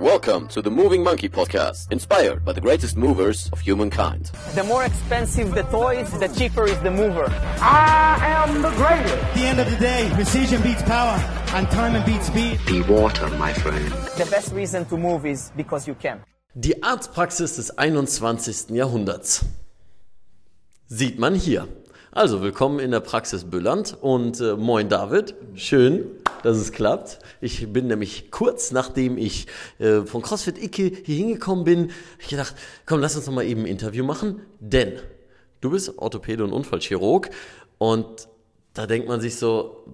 Welcome to the Moving Monkey Podcast, inspired by the greatest movers of humankind. The more expensive the toys, the cheaper is the mover. I am the greatest. At the end of the day, precision beats power, and time beats speed. Be water, my friend. The best reason to move is because you can. Die Arztpraxis des 21. Jahrhunderts. Sieht man hier. Also, willkommen in der Praxis Bülland und äh, moin David. Schön, dass es klappt. Ich bin nämlich kurz nachdem ich äh, von CrossFit Icke hier hingekommen bin, ich gedacht, komm, lass uns noch mal eben ein Interview machen, denn du bist Orthopäde und Unfallchirurg und da denkt man sich so,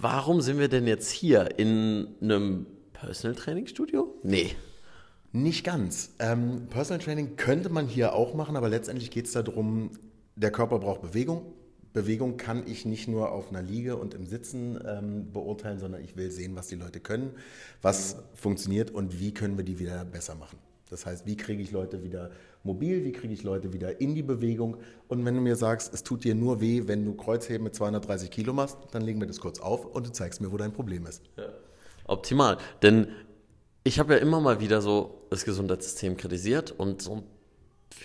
warum sind wir denn jetzt hier in einem Personal Training Studio? Nee. Nicht ganz. Ähm, Personal Training könnte man hier auch machen, aber letztendlich geht es darum, der Körper braucht Bewegung. Bewegung kann ich nicht nur auf einer Liege und im Sitzen ähm, beurteilen, sondern ich will sehen, was die Leute können, was funktioniert und wie können wir die wieder besser machen. Das heißt, wie kriege ich Leute wieder mobil, wie kriege ich Leute wieder in die Bewegung. Und wenn du mir sagst, es tut dir nur weh, wenn du Kreuzheben mit 230 Kilo machst, dann legen wir das kurz auf und du zeigst mir, wo dein Problem ist. Ja. Optimal. Denn ich habe ja immer mal wieder so das Gesundheitssystem kritisiert und so ein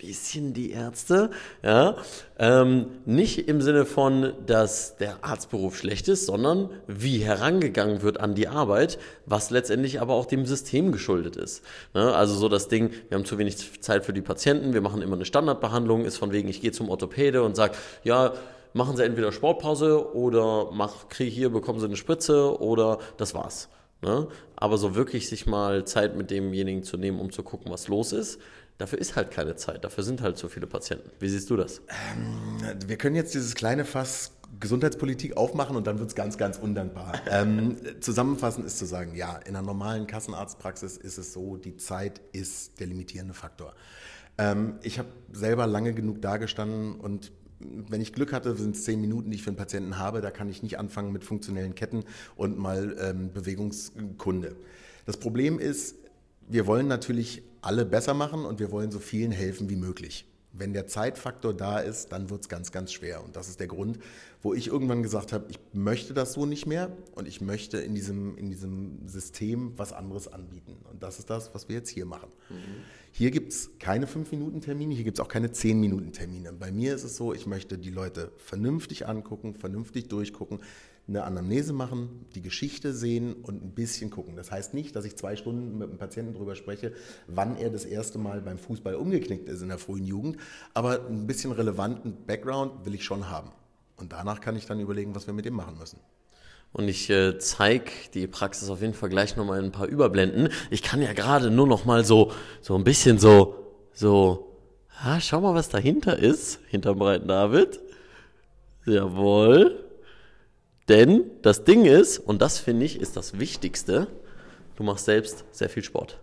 bisschen die Ärzte, ja, ähm, nicht im Sinne von, dass der Arztberuf schlecht ist, sondern wie herangegangen wird an die Arbeit, was letztendlich aber auch dem System geschuldet ist. Ne? Also so das Ding, wir haben zu wenig Zeit für die Patienten, wir machen immer eine Standardbehandlung, ist von wegen, ich gehe zum Orthopäde und sage, ja, machen Sie entweder Sportpause oder mach, kriege hier, bekommen Sie eine Spritze oder das war's. Ne? Aber so wirklich sich mal Zeit mit demjenigen zu nehmen, um zu gucken, was los ist, Dafür ist halt keine Zeit, dafür sind halt so viele Patienten. Wie siehst du das? Ähm, wir können jetzt dieses kleine Fass Gesundheitspolitik aufmachen und dann wird es ganz, ganz undankbar. ähm, zusammenfassend ist zu sagen, ja, in einer normalen Kassenarztpraxis ist es so, die Zeit ist der limitierende Faktor. Ähm, ich habe selber lange genug dagestanden und wenn ich Glück hatte, sind es zehn Minuten, die ich für einen Patienten habe. Da kann ich nicht anfangen mit funktionellen Ketten und mal ähm, Bewegungskunde. Das Problem ist, wir wollen natürlich alle besser machen und wir wollen so vielen helfen wie möglich. Wenn der Zeitfaktor da ist, dann wird es ganz, ganz schwer. Und das ist der Grund, wo ich irgendwann gesagt habe, ich möchte das so nicht mehr und ich möchte in diesem, in diesem System was anderes anbieten. Und das ist das, was wir jetzt hier machen. Mhm. Hier gibt es keine 5-Minuten-Termine, hier gibt es auch keine 10-Minuten-Termine. Bei mir ist es so, ich möchte die Leute vernünftig angucken, vernünftig durchgucken, eine Anamnese machen, die Geschichte sehen und ein bisschen gucken. Das heißt nicht, dass ich zwei Stunden mit einem Patienten darüber spreche, wann er das erste Mal beim Fußball umgeknickt ist in der frühen Jugend, aber ein bisschen relevanten Background will ich schon haben. Und danach kann ich dann überlegen, was wir mit dem machen müssen. Und ich äh, zeige die Praxis auf jeden Fall gleich nochmal in ein paar Überblenden. Ich kann ja gerade nur noch mal so, so ein bisschen so, so, ah, schau mal, was dahinter ist, hinterm breiten David. Jawohl. Denn das Ding ist, und das finde ich ist das Wichtigste, du machst selbst sehr viel Sport.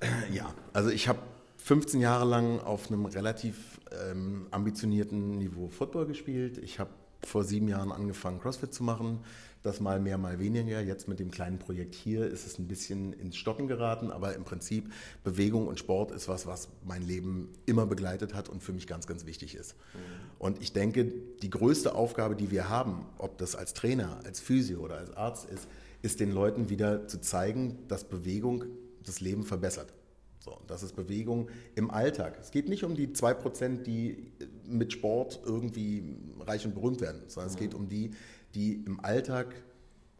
Ja, also ich habe 15 Jahre lang auf einem relativ ähm, ambitionierten Niveau Football gespielt. Ich habe vor sieben Jahren angefangen, CrossFit zu machen. Das mal mehr, mal weniger. Jetzt mit dem kleinen Projekt hier ist es ein bisschen ins Stocken geraten, aber im Prinzip Bewegung und Sport ist was, was mein Leben immer begleitet hat und für mich ganz, ganz wichtig ist. Mhm. Und ich denke, die größte Aufgabe, die wir haben, ob das als Trainer, als Physio oder als Arzt ist, ist den Leuten wieder zu zeigen, dass Bewegung das Leben verbessert. So, das ist Bewegung im Alltag. Es geht nicht um die 2%, die mit Sport irgendwie reich und berühmt werden, sondern es geht um die, die im Alltag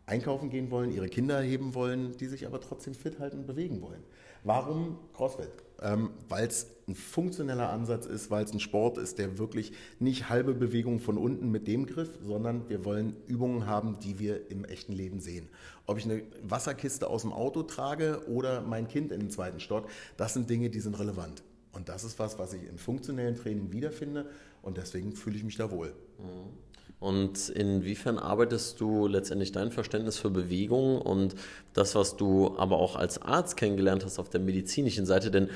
einkaufen gehen wollen, ihre Kinder heben wollen, die sich aber trotzdem fit halten und bewegen wollen. Warum CrossFit? Ähm, weil es ein funktioneller Ansatz ist, weil es ein Sport ist, der wirklich nicht halbe Bewegung von unten mit dem Griff, sondern wir wollen Übungen haben, die wir im echten Leben sehen. Ob ich eine Wasserkiste aus dem Auto trage oder mein Kind in den zweiten Stock, das sind Dinge, die sind relevant. Und das ist was, was ich im funktionellen Training wiederfinde und deswegen fühle ich mich da wohl. Mhm. Und inwiefern arbeitest du letztendlich dein Verständnis für Bewegung und das, was du aber auch als Arzt kennengelernt hast auf der medizinischen Seite? Denn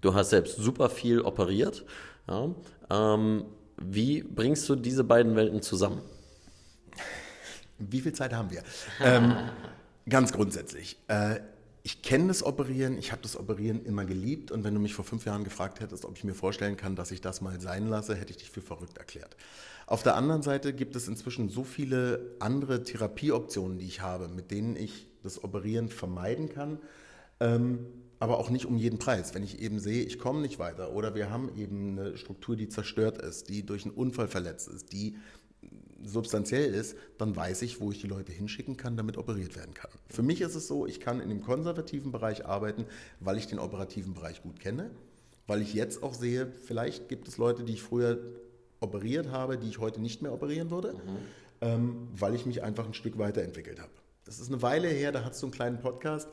du hast selbst super viel operiert. Ja? Ähm, wie bringst du diese beiden Welten zusammen? Wie viel Zeit haben wir? ähm, ganz grundsätzlich. Äh, ich kenne das Operieren, ich habe das Operieren immer geliebt und wenn du mich vor fünf Jahren gefragt hättest, ob ich mir vorstellen kann, dass ich das mal sein lasse, hätte ich dich für verrückt erklärt. Auf der anderen Seite gibt es inzwischen so viele andere Therapieoptionen, die ich habe, mit denen ich das Operieren vermeiden kann, Ähm, aber auch nicht um jeden Preis. Wenn ich eben sehe, ich komme nicht weiter oder wir haben eben eine Struktur, die zerstört ist, die durch einen Unfall verletzt ist, die substanziell ist, dann weiß ich, wo ich die Leute hinschicken kann, damit operiert werden kann. Für mich ist es so, ich kann in dem konservativen Bereich arbeiten, weil ich den operativen Bereich gut kenne, weil ich jetzt auch sehe, vielleicht gibt es Leute, die ich früher operiert habe, die ich heute nicht mehr operieren würde, mhm. ähm, weil ich mich einfach ein Stück weiterentwickelt habe. Das ist eine Weile her, da hast du einen kleinen Podcast,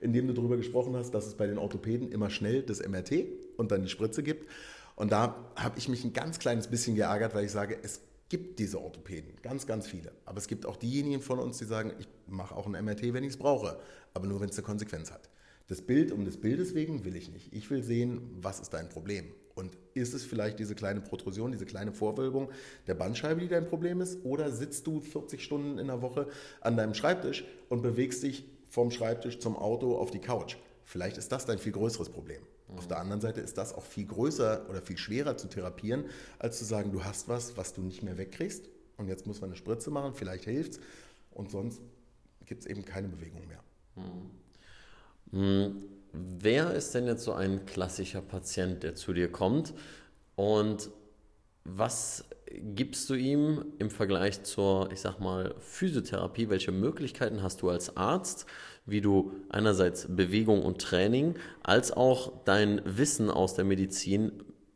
in dem du darüber gesprochen hast, dass es bei den Orthopäden immer schnell das MRT und dann die Spritze gibt. Und da habe ich mich ein ganz kleines bisschen geärgert, weil ich sage, es gibt diese Orthopäden, ganz, ganz viele. Aber es gibt auch diejenigen von uns, die sagen, ich mache auch ein MRT, wenn ich es brauche, aber nur, wenn es eine Konsequenz hat. Das Bild um des Bildes wegen will ich nicht. Ich will sehen, was ist dein Problem? Und ist es vielleicht diese kleine Protrusion, diese kleine Vorwölbung der Bandscheibe, die dein Problem ist? Oder sitzt du 40 Stunden in der Woche an deinem Schreibtisch und bewegst dich vom Schreibtisch zum Auto auf die Couch? Vielleicht ist das dein viel größeres Problem. Auf der anderen Seite ist das auch viel größer oder viel schwerer zu therapieren, als zu sagen, du hast was, was du nicht mehr wegkriegst und jetzt muss man eine Spritze machen, vielleicht hilft es und sonst gibt es eben keine Bewegung mehr. Mhm. Wer ist denn jetzt so ein klassischer Patient, der zu dir kommt und was gibst du ihm im Vergleich zur, ich sag mal, Physiotherapie? Welche Möglichkeiten hast du als Arzt, wie du einerseits Bewegung und Training als auch dein Wissen aus der Medizin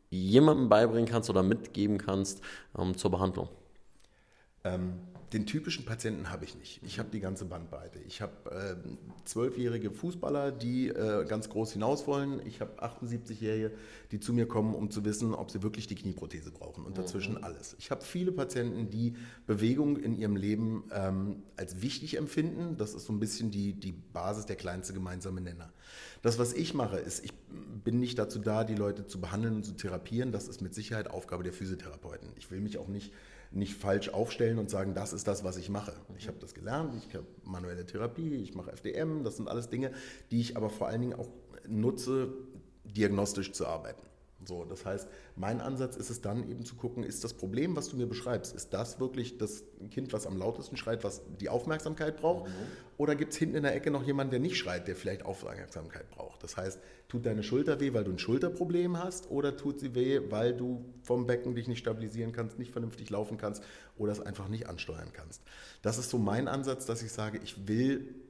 jemandem beibringen kannst oder mitgeben kannst ähm, zur Behandlung? Ähm, den typischen Patienten habe ich nicht. Ich habe die ganze Bandbreite. Ich habe äh, zwölfjährige äh, Fußballer, die äh, ganz groß hinaus wollen. Ich habe 78-Jährige, die zu mir kommen, um zu wissen, ob sie wirklich die Knieprothese brauchen. Und dazwischen mhm. alles. Ich habe viele Patienten, die Bewegung in ihrem Leben ähm, als wichtig empfinden. Das ist so ein bisschen die, die Basis, der kleinste gemeinsame Nenner. Das, was ich mache, ist, ich bin nicht dazu da, die Leute zu behandeln und zu therapieren. Das ist mit Sicherheit Aufgabe der Physiotherapeuten. Ich will mich auch nicht nicht falsch aufstellen und sagen, das ist das, was ich mache. Ich habe das gelernt, ich habe manuelle Therapie, ich mache FDM, das sind alles Dinge, die ich aber vor allen Dingen auch nutze, diagnostisch zu arbeiten. So, das heißt, mein Ansatz ist es dann eben zu gucken, ist das Problem, was du mir beschreibst, ist das wirklich das Kind, was am lautesten schreit, was die Aufmerksamkeit braucht? Mhm. Oder gibt es hinten in der Ecke noch jemanden, der nicht schreit, der vielleicht Aufmerksamkeit braucht? Das heißt, tut deine Schulter weh, weil du ein Schulterproblem hast, oder tut sie weh, weil du vom Becken dich nicht stabilisieren kannst, nicht vernünftig laufen kannst oder es einfach nicht ansteuern kannst? Das ist so mein Ansatz, dass ich sage, ich will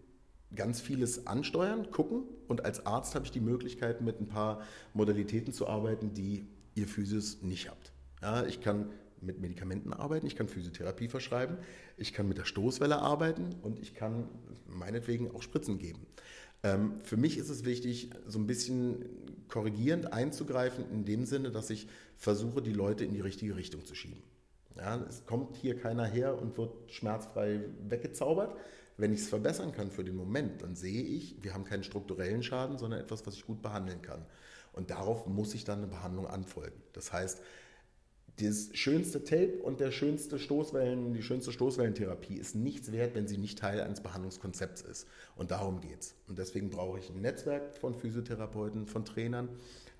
ganz vieles ansteuern, gucken und als Arzt habe ich die Möglichkeit, mit ein paar Modalitäten zu arbeiten, die ihr Physis nicht habt. Ja, ich kann mit Medikamenten arbeiten, ich kann Physiotherapie verschreiben, ich kann mit der Stoßwelle arbeiten und ich kann meinetwegen auch Spritzen geben. Ähm, für mich ist es wichtig, so ein bisschen korrigierend einzugreifen, in dem Sinne, dass ich versuche, die Leute in die richtige Richtung zu schieben. Ja, es kommt hier keiner her und wird schmerzfrei weggezaubert, wenn ich es verbessern kann für den Moment, dann sehe ich, wir haben keinen strukturellen Schaden, sondern etwas, was ich gut behandeln kann. Und darauf muss ich dann eine Behandlung anfolgen. Das heißt, das schönste Tape und der schönste Stoßwellen, die schönste Stoßwellentherapie ist nichts wert, wenn sie nicht Teil eines Behandlungskonzepts ist. Und darum geht es. Und deswegen brauche ich ein Netzwerk von Physiotherapeuten, von Trainern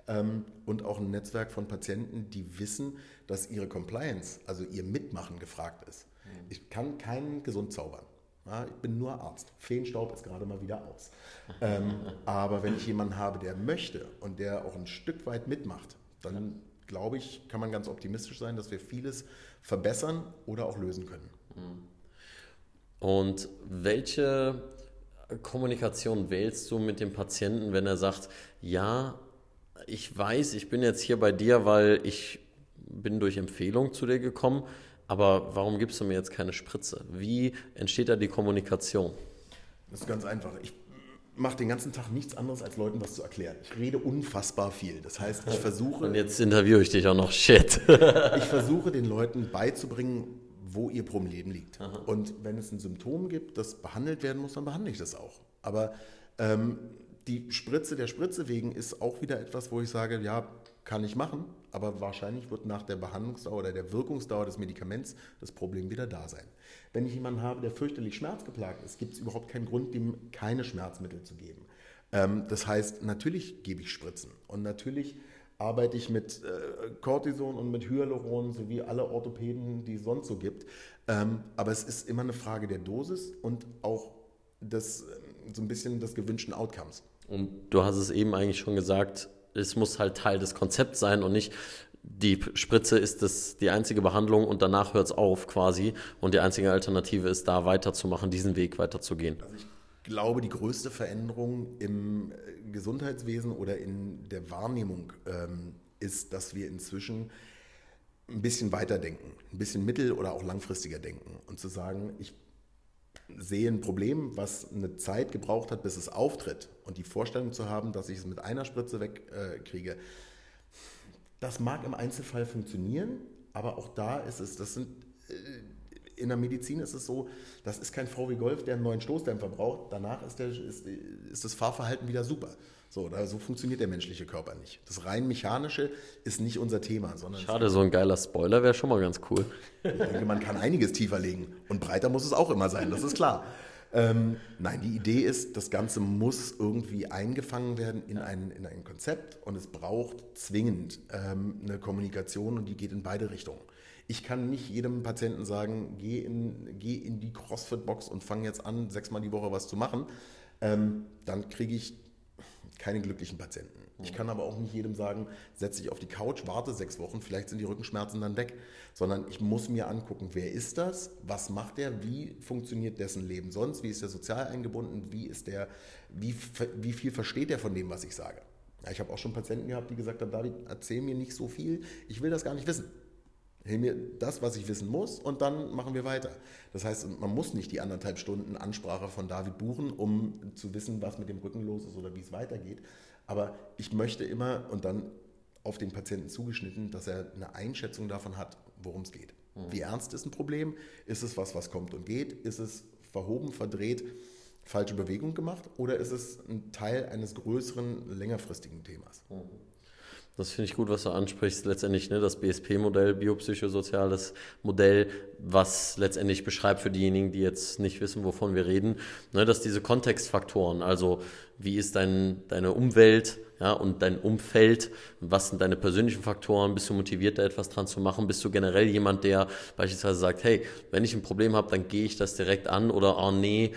ähm, und auch ein Netzwerk von Patienten, die wissen, dass ihre Compliance, also ihr Mitmachen gefragt ist. Mhm. Ich kann keinen gesund zaubern. Ja, ich bin nur Arzt. Feenstaub ist gerade mal wieder aus. Ähm, aber wenn ich jemanden habe, der möchte und der auch ein Stück weit mitmacht, dann glaube ich, kann man ganz optimistisch sein, dass wir vieles verbessern oder auch lösen können. Und welche Kommunikation wählst du mit dem Patienten, wenn er sagt, ja, ich weiß, ich bin jetzt hier bei dir, weil ich bin durch Empfehlung zu dir gekommen, aber warum gibst du mir jetzt keine Spritze? Wie entsteht da die Kommunikation? Das ist ganz einfach. Ich mache den ganzen Tag nichts anderes, als Leuten was zu erklären. Ich rede unfassbar viel. Das heißt, ich versuche. Und jetzt interviewe ich dich auch noch. Shit. ich versuche den Leuten beizubringen, wo ihr Problem liegt. Aha. Und wenn es ein Symptom gibt, das behandelt werden muss, dann behandle ich das auch. Aber ähm, die Spritze der Spritze wegen ist auch wieder etwas, wo ich sage, ja, kann ich machen, aber wahrscheinlich wird nach der Behandlungsdauer oder der Wirkungsdauer des Medikaments das Problem wieder da sein. Wenn ich jemanden habe, der fürchterlich schmerzgeplagt ist, gibt es überhaupt keinen Grund, ihm keine Schmerzmittel zu geben. Ähm, das heißt, natürlich gebe ich Spritzen und natürlich arbeite ich mit äh, Cortison und mit Hyaluron sowie alle Orthopäden, die es sonst so gibt. Ähm, aber es ist immer eine Frage der Dosis und auch des, so ein bisschen des gewünschten Outcomes. Und du hast es eben eigentlich schon gesagt, es muss halt Teil des Konzepts sein und nicht die Spritze ist das die einzige Behandlung und danach hört es auf quasi und die einzige Alternative ist da weiterzumachen, diesen Weg weiterzugehen. Also ich glaube, die größte Veränderung im Gesundheitswesen oder in der Wahrnehmung ähm, ist, dass wir inzwischen ein bisschen weiterdenken, ein bisschen mittel- oder auch langfristiger denken und zu sagen, ich sehe ein Problem, was eine Zeit gebraucht hat, bis es auftritt und die Vorstellung zu haben, dass ich es mit einer Spritze wegkriege. Das mag im Einzelfall funktionieren, aber auch da ist es, das sind, äh, in der Medizin ist es so, das ist kein VW Golf, der einen neuen Stoßdämpfer braucht. Danach ist, der, ist, ist das Fahrverhalten wieder super. So, da, so funktioniert der menschliche Körper nicht. Das rein mechanische ist nicht unser Thema. Sondern Schade, so ein geiler Spoiler wäre schon mal ganz cool. Ich denke, man kann einiges tiefer legen. Und breiter muss es auch immer sein, das ist klar. Ähm, nein, die Idee ist, das Ganze muss irgendwie eingefangen werden in ein, in ein Konzept und es braucht zwingend ähm, eine Kommunikation und die geht in beide Richtungen. Ich kann nicht jedem Patienten sagen, geh in, geh in die CrossFit-Box und fang jetzt an, sechsmal die Woche was zu machen. Ähm, dann kriege ich keine glücklichen Patienten. Ich kann aber auch nicht jedem sagen, setz dich auf die Couch, warte sechs Wochen, vielleicht sind die Rückenschmerzen dann weg. Sondern ich muss mir angucken, wer ist das, was macht er, wie funktioniert dessen Leben sonst, wie ist er sozial eingebunden, wie, ist der, wie, wie viel versteht er von dem, was ich sage. Ich habe auch schon Patienten gehabt, die gesagt haben, David, erzähl mir nicht so viel, ich will das gar nicht wissen. Hol mir das, was ich wissen muss, und dann machen wir weiter. Das heißt, man muss nicht die anderthalb Stunden Ansprache von David buchen, um zu wissen, was mit dem Rücken los ist oder wie es weitergeht. Aber ich möchte immer und dann auf den Patienten zugeschnitten, dass er eine Einschätzung davon hat, worum es geht. Mhm. Wie ernst ist ein Problem? Ist es was, was kommt und geht? Ist es verhoben, verdreht, falsche Bewegung gemacht? Oder ist es ein Teil eines größeren, längerfristigen Themas? Mhm. Das finde ich gut, was du ansprichst. Letztendlich ne, das BSP-Modell, biopsychosoziales Modell, was letztendlich beschreibt für diejenigen, die jetzt nicht wissen, wovon wir reden, ne, dass diese Kontextfaktoren, also wie ist dein, deine Umwelt ja, und dein Umfeld, was sind deine persönlichen Faktoren, bist du motiviert, da etwas dran zu machen, bist du generell jemand, der beispielsweise sagt, hey, wenn ich ein Problem habe, dann gehe ich das direkt an oder oh nee,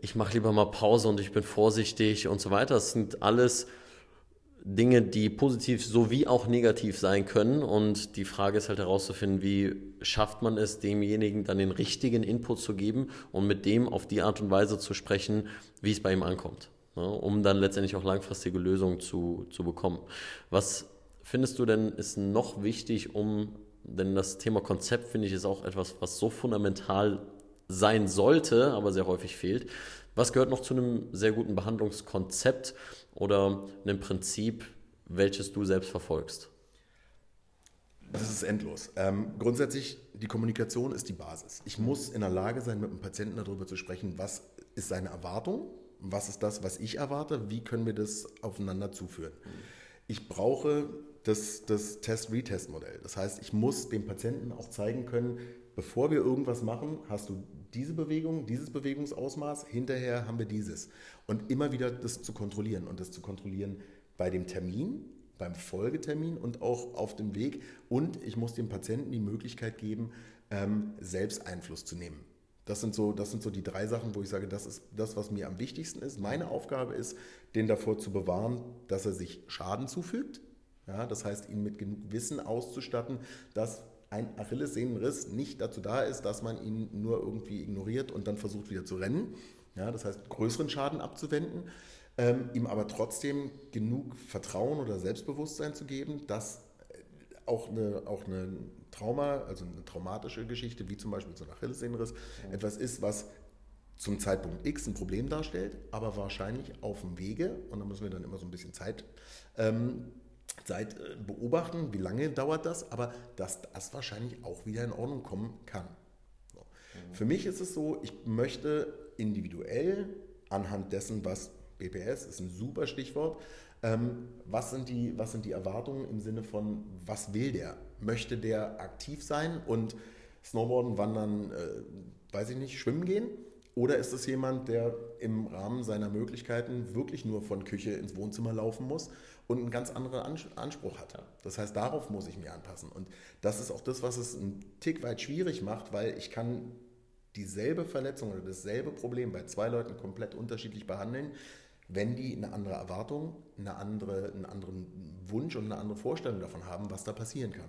ich mache lieber mal Pause und ich bin vorsichtig und so weiter. Das sind alles Dinge, die positiv sowie auch negativ sein können. Und die Frage ist halt herauszufinden, wie schafft man es, demjenigen dann den richtigen Input zu geben und mit dem auf die Art und Weise zu sprechen, wie es bei ihm ankommt. Ne, um dann letztendlich auch langfristige Lösungen zu, zu bekommen. Was findest du denn ist noch wichtig, um, denn das Thema Konzept finde ich ist auch etwas, was so fundamental sein sollte, aber sehr häufig fehlt. Was gehört noch zu einem sehr guten Behandlungskonzept? oder ein Prinzip, welches du selbst verfolgst? Das ist endlos. Ähm, grundsätzlich, die Kommunikation ist die Basis. Ich muss in der Lage sein, mit dem Patienten darüber zu sprechen, was ist seine Erwartung, was ist das, was ich erwarte, wie können wir das aufeinander zuführen. Ich brauche das, das Test-Retest-Modell. Das heißt, ich muss dem Patienten auch zeigen können, bevor wir irgendwas machen, hast du diese Bewegung, dieses Bewegungsausmaß, hinterher haben wir dieses. Und immer wieder das zu kontrollieren und das zu kontrollieren bei dem Termin, beim Folgetermin und auch auf dem Weg. Und ich muss dem Patienten die Möglichkeit geben, ähm, selbst Einfluss zu nehmen. Das sind, so, das sind so die drei Sachen, wo ich sage, das ist das, was mir am wichtigsten ist. Meine Aufgabe ist, den davor zu bewahren, dass er sich Schaden zufügt. Ja, das heißt, ihn mit genug Wissen auszustatten, dass ein Achillessehnenriss nicht dazu da ist, dass man ihn nur irgendwie ignoriert und dann versucht wieder zu rennen. Ja, das heißt, größeren Schaden abzuwenden, ähm, ihm aber trotzdem genug Vertrauen oder Selbstbewusstsein zu geben, dass äh, auch eine, auch eine Trauma, also eine traumatische Geschichte, wie zum Beispiel so ein Achillessehnenriss, mhm. etwas ist, was zum Zeitpunkt X ein Problem darstellt, aber wahrscheinlich auf dem Wege, und da müssen wir dann immer so ein bisschen Zeit ähm, Zeit äh, beobachten, wie lange dauert das, aber dass das wahrscheinlich auch wieder in Ordnung kommen kann. So. Mhm. Für mich ist es so, ich möchte individuell anhand dessen, was BPS ist ein super Stichwort, ähm, was, sind die, was sind die Erwartungen im Sinne von, was will der? Möchte der aktiv sein und Snowboarden, Wandern, äh, weiß ich nicht, schwimmen gehen? Oder ist es jemand, der im Rahmen seiner Möglichkeiten wirklich nur von Küche ins Wohnzimmer laufen muss und einen ganz anderen Anspruch hat? Das heißt, darauf muss ich mich anpassen. Und das ist auch das, was es einen Tick weit schwierig macht, weil ich kann dieselbe Verletzung oder dasselbe Problem bei zwei Leuten komplett unterschiedlich behandeln. wenn die eine andere Erwartung, eine andere, einen anderen Wunsch und eine andere Vorstellung davon haben, was da passieren kann.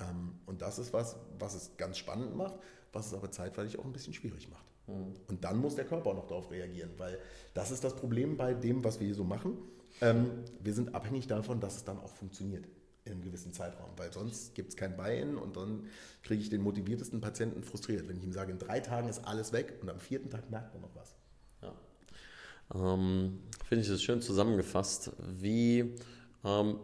Ähm, und das ist was, was es ganz spannend macht, was es aber zeitweilig auch ein bisschen schwierig macht. Und dann muss der Körper auch noch darauf reagieren, weil das ist das Problem bei dem, was wir hier so machen. Ähm, wir sind abhängig davon, dass es dann auch funktioniert in einem gewissen Zeitraum, weil sonst gibt es kein Buy-in und dann kriege ich den motiviertesten Patienten frustriert, wenn ich ihm sage, in drei Tagen ist alles weg und am vierten Tag merkt man noch was. Ähm, Finde ich das schön zusammengefasst. Wie, ähm,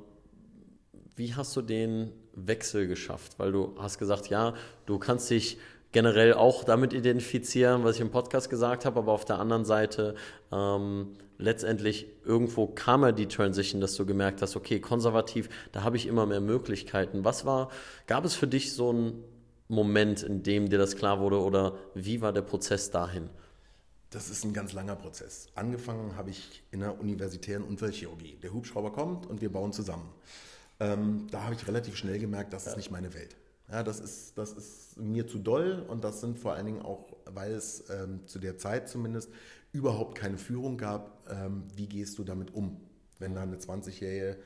wie hast du den Wechsel geschafft? Weil du hast gesagt, ja, du kannst dich generell auch damit identifizieren, was ich im Podcast gesagt habe, aber auf der anderen Seite ähm, letztendlich irgendwo kam ja die Transition, dass du gemerkt hast, okay, konservativ, da habe ich immer mehr Möglichkeiten. Was war, gab es für dich so einen Moment, in dem dir das klar wurde oder wie war der Prozess dahin? Das ist ein ganz langer Prozess. Angefangen habe ich in der universitären Unfallchirurgie. Der Hubschrauber kommt und wir bauen zusammen. Ähm, da habe ich relativ schnell gemerkt, das ist nicht meine Welt. Ja, das ist, das ist mir zu doll und das sind vor allen Dingen auch, weil es ähm, zu der Zeit zumindest überhaupt keine Führung gab, ähm, wie gehst du damit um, wenn da eine 20-Jährige,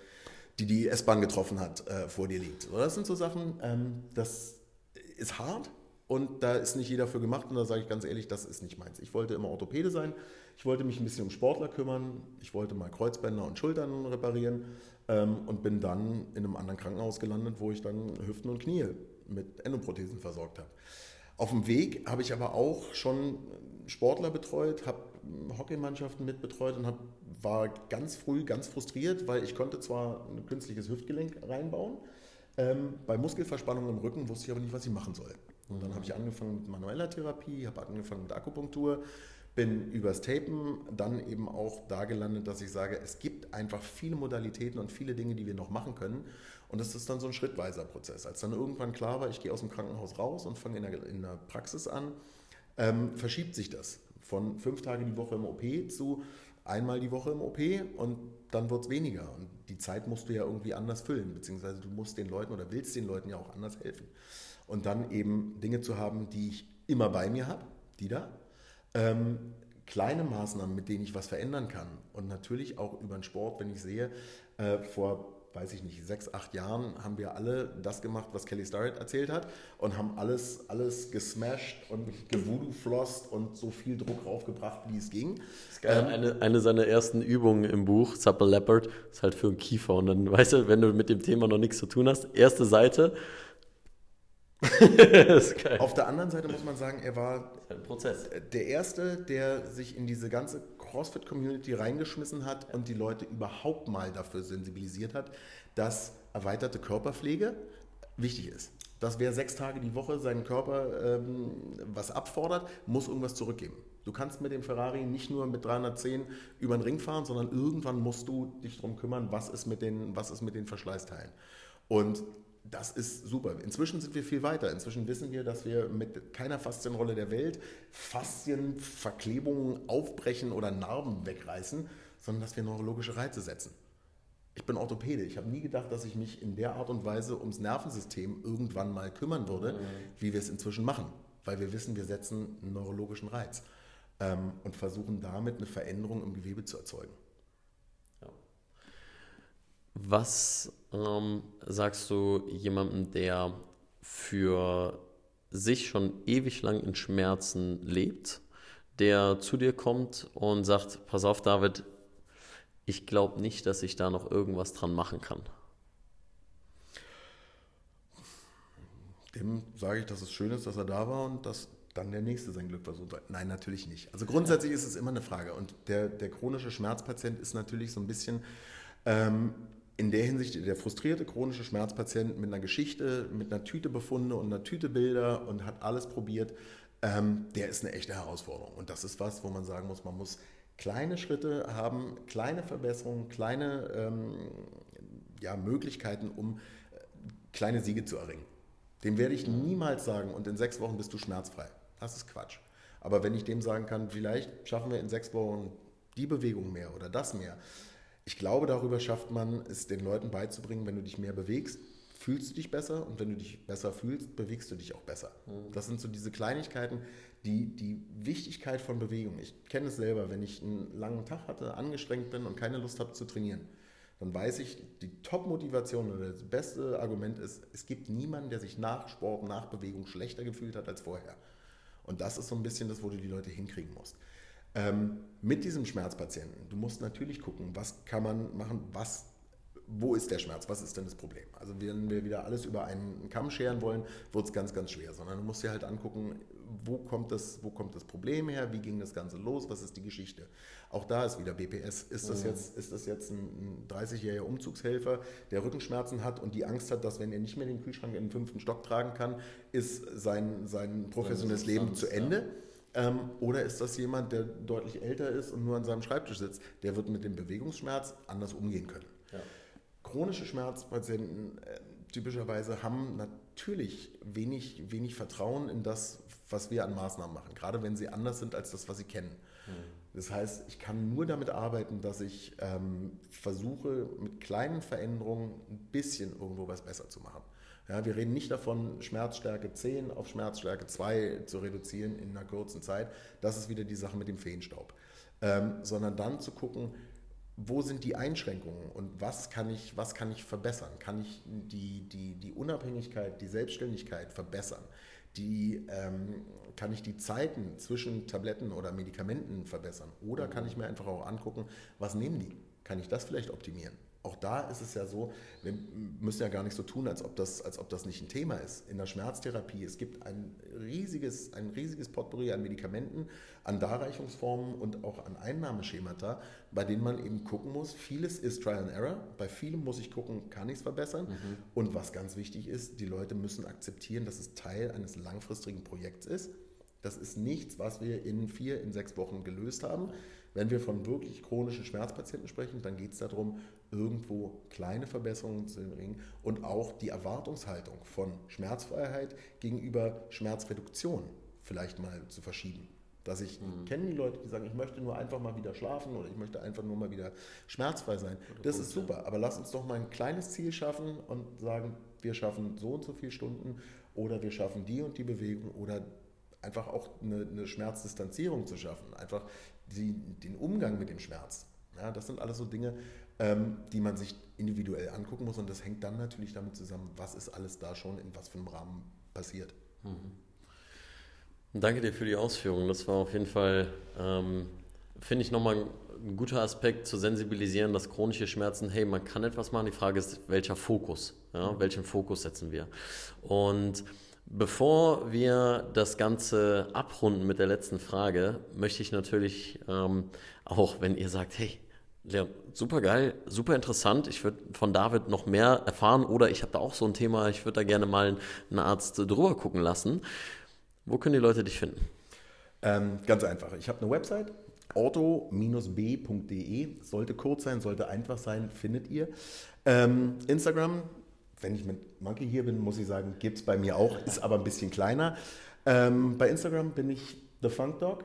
die die S-Bahn getroffen hat, äh, vor dir liegt. Das sind so Sachen, ähm, das ist hart und da ist nicht jeder für gemacht und da sage ich ganz ehrlich, das ist nicht meins. Ich wollte immer Orthopäde sein, ich wollte mich ein bisschen um Sportler kümmern, ich wollte mal Kreuzbänder und Schultern reparieren ähm, und bin dann in einem anderen Krankenhaus gelandet, wo ich dann Hüften und Knie mit Endoprothesen versorgt habe. Auf dem Weg habe ich aber auch schon Sportler betreut, habe Hockeymannschaften mitbetreut und hab, war ganz früh ganz frustriert, weil ich konnte zwar ein künstliches Hüftgelenk reinbauen, ähm, bei Muskelverspannung im Rücken wusste ich aber nicht, was ich machen soll. Und dann habe ich angefangen mit manueller Therapie, habe angefangen mit Akupunktur, bin übers Tapen dann eben auch da gelandet, dass ich sage, es gibt einfach viele Modalitäten und viele Dinge, die wir noch machen können. Und das ist dann so ein schrittweiser Prozess. Als dann irgendwann klar war, ich gehe aus dem Krankenhaus raus und fange in der, in der Praxis an, ähm, verschiebt sich das von fünf Tage die Woche im OP zu einmal die Woche im OP und dann wird es weniger. Und die Zeit musst du ja irgendwie anders füllen, beziehungsweise du musst den Leuten oder willst den Leuten ja auch anders helfen. Und dann eben Dinge zu haben, die ich immer bei mir habe, die da. Ähm, kleine Maßnahmen, mit denen ich was verändern kann. Und natürlich auch über den Sport, wenn ich sehe, äh, vor weiß ich nicht, sechs, acht Jahren haben wir alle das gemacht, was Kelly Starrett erzählt hat und haben alles, alles gesmashed und gewoodoo-flossed und so viel Druck raufgebracht, wie es ging. Ähm, eine, eine seiner ersten Übungen im Buch, Supple Leopard, ist halt für einen Kiefer. Und dann, weißt du, wenn du mit dem Thema noch nichts zu tun hast, erste Seite. Auf der anderen Seite muss man sagen, er war der Erste, der sich in diese ganze CrossFit-Community reingeschmissen hat und die Leute überhaupt mal dafür sensibilisiert hat, dass erweiterte Körperpflege wichtig ist. Dass wer sechs Tage die Woche seinen Körper ähm, was abfordert, muss irgendwas zurückgeben. Du kannst mit dem Ferrari nicht nur mit 310 über den Ring fahren, sondern irgendwann musst du dich darum kümmern, was ist mit den, was ist mit den Verschleißteilen. Und das ist super. Inzwischen sind wir viel weiter. Inzwischen wissen wir, dass wir mit keiner Faszienrolle der Welt Faszienverklebungen aufbrechen oder Narben wegreißen, sondern dass wir neurologische Reize setzen. Ich bin Orthopäde. Ich habe nie gedacht, dass ich mich in der Art und Weise ums Nervensystem irgendwann mal kümmern würde, mhm. wie wir es inzwischen machen. Weil wir wissen, wir setzen einen neurologischen Reiz ähm, und versuchen damit eine Veränderung im Gewebe zu erzeugen. Was ähm, sagst du jemandem, der für sich schon ewig lang in Schmerzen lebt, der zu dir kommt und sagt, pass auf David, ich glaube nicht, dass ich da noch irgendwas dran machen kann? Dem sage ich, dass es schön ist, dass er da war und dass dann der Nächste sein Glück versucht. Nein, natürlich nicht. Also grundsätzlich ist es immer eine Frage. Und der, der chronische Schmerzpatient ist natürlich so ein bisschen ähm, in der Hinsicht der frustrierte chronische Schmerzpatient mit einer Geschichte, mit einer Tüte Befunde und einer Tüte Bilder und hat alles probiert, ähm, der ist eine echte Herausforderung. Und das ist was, wo man sagen muss, man muss kleine Schritte haben, kleine Verbesserungen, kleine ähm, ja, Möglichkeiten, um äh, kleine Siege zu erringen. Dem werde ich niemals sagen, und in sechs Wochen bist du schmerzfrei. Das ist Quatsch. Aber wenn ich dem sagen kann, vielleicht schaffen wir in sechs Wochen die Bewegung mehr oder das mehr, ich glaube, darüber schafft man es den Leuten beizubringen, wenn du dich mehr bewegst, fühlst du dich besser und wenn du dich besser fühlst, bewegst du dich auch besser. Das sind so diese Kleinigkeiten, die die Wichtigkeit von Bewegung. Ich kenne es selber, wenn ich einen langen Tag hatte, angestrengt bin und keine Lust habe zu trainieren, dann weiß ich, die Top-Motivation oder das beste Argument ist, es gibt niemanden, der sich nach Sport, nach Bewegung schlechter gefühlt hat als vorher. Und das ist so ein bisschen das, wo du die Leute hinkriegen musst. Ähm, mit diesem Schmerzpatienten, du musst natürlich gucken, was kann man machen, was wo ist der Schmerz, was ist denn das Problem? Also wenn wir wieder alles über einen Kamm scheren wollen, wird es ganz, ganz schwer, sondern du musst dir halt angucken, wo kommt, das, wo kommt das Problem her, wie ging das Ganze los, was ist die Geschichte. Auch da ist wieder BPS. Ist das jetzt, ist das jetzt ein 30-jähriger Umzugshelfer, der Rückenschmerzen hat und die Angst hat, dass wenn er nicht mehr den Kühlschrank in den fünften Stock tragen kann, ist sein, sein professionelles Leben zu Ende? Ähm, oder ist das jemand, der deutlich älter ist und nur an seinem Schreibtisch sitzt? Der wird mit dem Bewegungsschmerz anders umgehen können. Ja. Chronische Schmerzpatienten äh, typischerweise haben natürlich wenig, wenig Vertrauen in das, was wir an Maßnahmen machen, gerade wenn sie anders sind als das, was sie kennen. Das heißt, ich kann nur damit arbeiten, dass ich ähm, versuche, mit kleinen Veränderungen ein bisschen irgendwo was besser zu machen. Ja, wir reden nicht davon, Schmerzstärke 10 auf Schmerzstärke 2 zu reduzieren in einer kurzen Zeit. Das ist wieder die Sache mit dem Feenstaub. Ähm, sondern dann zu gucken, wo sind die Einschränkungen und was kann ich, was kann ich verbessern? Kann ich die, die, die Unabhängigkeit, die Selbstständigkeit verbessern? Die, ähm, kann ich die Zeiten zwischen Tabletten oder Medikamenten verbessern? Oder kann ich mir einfach auch angucken, was nehmen die? Kann ich das vielleicht optimieren? Auch da ist es ja so, wir müssen ja gar nicht so tun, als ob das, als ob das nicht ein Thema ist. In der Schmerztherapie, es gibt ein riesiges, ein riesiges Potpourri an Medikamenten, an Darreichungsformen und auch an Einnahmeschemata, bei denen man eben gucken muss. Vieles ist Trial and Error. Bei vielem muss ich gucken, kann ich es verbessern? Und was ganz wichtig ist, die Leute müssen akzeptieren, dass es Teil eines langfristigen Projekts ist. Das ist nichts, was wir in vier, in sechs Wochen gelöst haben. Wenn wir von wirklich chronischen Schmerzpatienten sprechen, dann geht es darum, irgendwo kleine Verbesserungen zu bringen und auch die Erwartungshaltung von Schmerzfreiheit gegenüber Schmerzreduktion vielleicht mal zu verschieben. Dass ich kenne die Leute, die sagen, ich möchte nur einfach mal wieder schlafen oder ich möchte einfach nur mal wieder schmerzfrei sein. Das ist super, aber lass uns doch mal ein kleines Ziel schaffen und sagen, wir schaffen so und so viele Stunden oder wir schaffen die und die Bewegung oder einfach auch eine, eine Schmerzdistanzierung zu schaffen, einfach die, den Umgang mit dem Schmerz. Ja, das sind alles so Dinge, ähm, die man sich individuell angucken muss und das hängt dann natürlich damit zusammen, was ist alles da schon in was für einem Rahmen passiert. Danke dir für die Ausführungen. Das war auf jeden Fall, ähm, finde ich, nochmal ein guter Aspekt zu sensibilisieren, dass chronische Schmerzen, hey, man kann etwas machen. Die Frage ist, welcher Fokus? Ja, welchen Fokus setzen wir? Und bevor wir das Ganze abrunden mit der letzten Frage, möchte ich natürlich ähm, auch, wenn ihr sagt, hey, Leon, super geil, super interessant. Ich würde von David noch mehr erfahren oder ich habe da auch so ein Thema, ich würde da gerne mal einen Arzt drüber gucken lassen. Wo können die Leute dich finden? Ähm, ganz einfach. Ich habe eine Website, orto-b.de. Sollte kurz sein, sollte einfach sein, findet ihr. Ähm, Instagram, wenn ich mit Monkey hier bin, muss ich sagen, gibt es bei mir auch, ist aber ein bisschen kleiner. Ähm, bei Instagram bin ich The Funk Dog.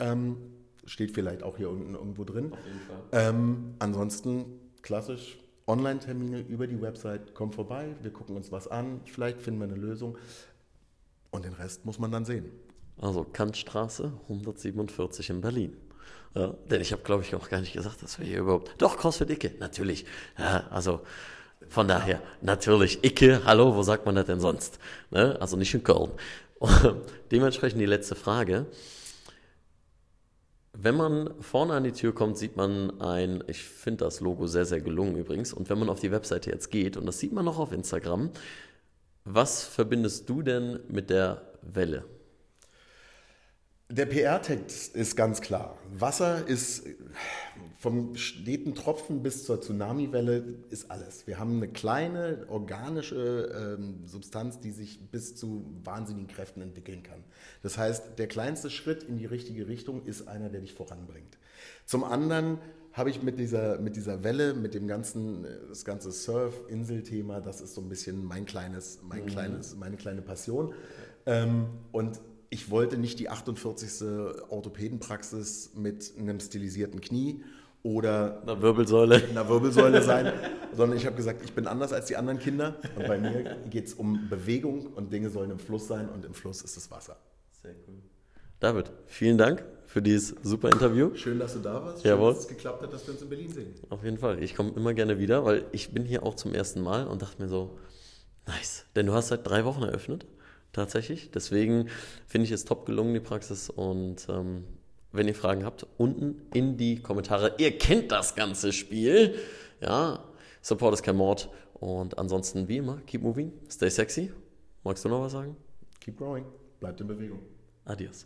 Ähm, steht vielleicht auch hier unten irgendwo drin. Ähm, ansonsten klassisch Online-Termine über die Website. Kommt vorbei, wir gucken uns was an. Vielleicht finden wir eine Lösung. Und den Rest muss man dann sehen. Also Kantstraße 147 in Berlin. Ja, denn ich habe, glaube ich, auch gar nicht gesagt, dass wir hier überhaupt. Doch, CrossFit Icke, natürlich. Ja, also von daher, natürlich, Icke, hallo, wo sagt man das denn sonst? Ne? Also nicht in Köln. Dementsprechend die letzte Frage. Wenn man vorne an die Tür kommt, sieht man ein, ich finde das Logo sehr, sehr gelungen übrigens. Und wenn man auf die Webseite jetzt geht, und das sieht man auch auf Instagram, was verbindest du denn mit der Welle? Der PR-Text ist ganz klar. Wasser ist vom steten Tropfen bis zur Tsunamiwelle ist alles. Wir haben eine kleine organische ähm, Substanz, die sich bis zu wahnsinnigen Kräften entwickeln kann. Das heißt, der kleinste Schritt in die richtige Richtung ist einer, der dich voranbringt. Zum anderen habe ich mit dieser, mit dieser Welle, mit dem ganzen, das ganze Surf-Insel-Thema, das ist so ein bisschen mein kleines, mein kleines, meine kleine Passion. Ähm, und ich wollte nicht die 48. Orthopädenpraxis mit einem stilisierten Knie oder Eine Wirbelsäule. Wirbelsäule sein, sondern ich habe gesagt, ich bin anders als die anderen Kinder und bei mir geht es um Bewegung und Dinge sollen im Fluss sein und im Fluss ist das Wasser. Sehr cool. David, vielen Dank für dieses super Interview. Schön, dass du da warst. Schön, Jawohl. dass es geklappt hat, dass wir uns in Berlin sehen. Auf jeden Fall. Ich komme immer gerne wieder, weil ich bin hier auch zum ersten Mal und dachte mir so, nice. Denn du hast seit drei Wochen eröffnet, tatsächlich. Deswegen finde ich es top gelungen, die Praxis. Und ähm, wenn ihr Fragen habt, unten in die Kommentare. Ihr kennt das ganze Spiel. Ja, Support ist kein Mord. Und ansonsten, wie immer, keep moving, stay sexy. Magst du noch was sagen? Keep growing. Bleibt in Bewegung. Adios.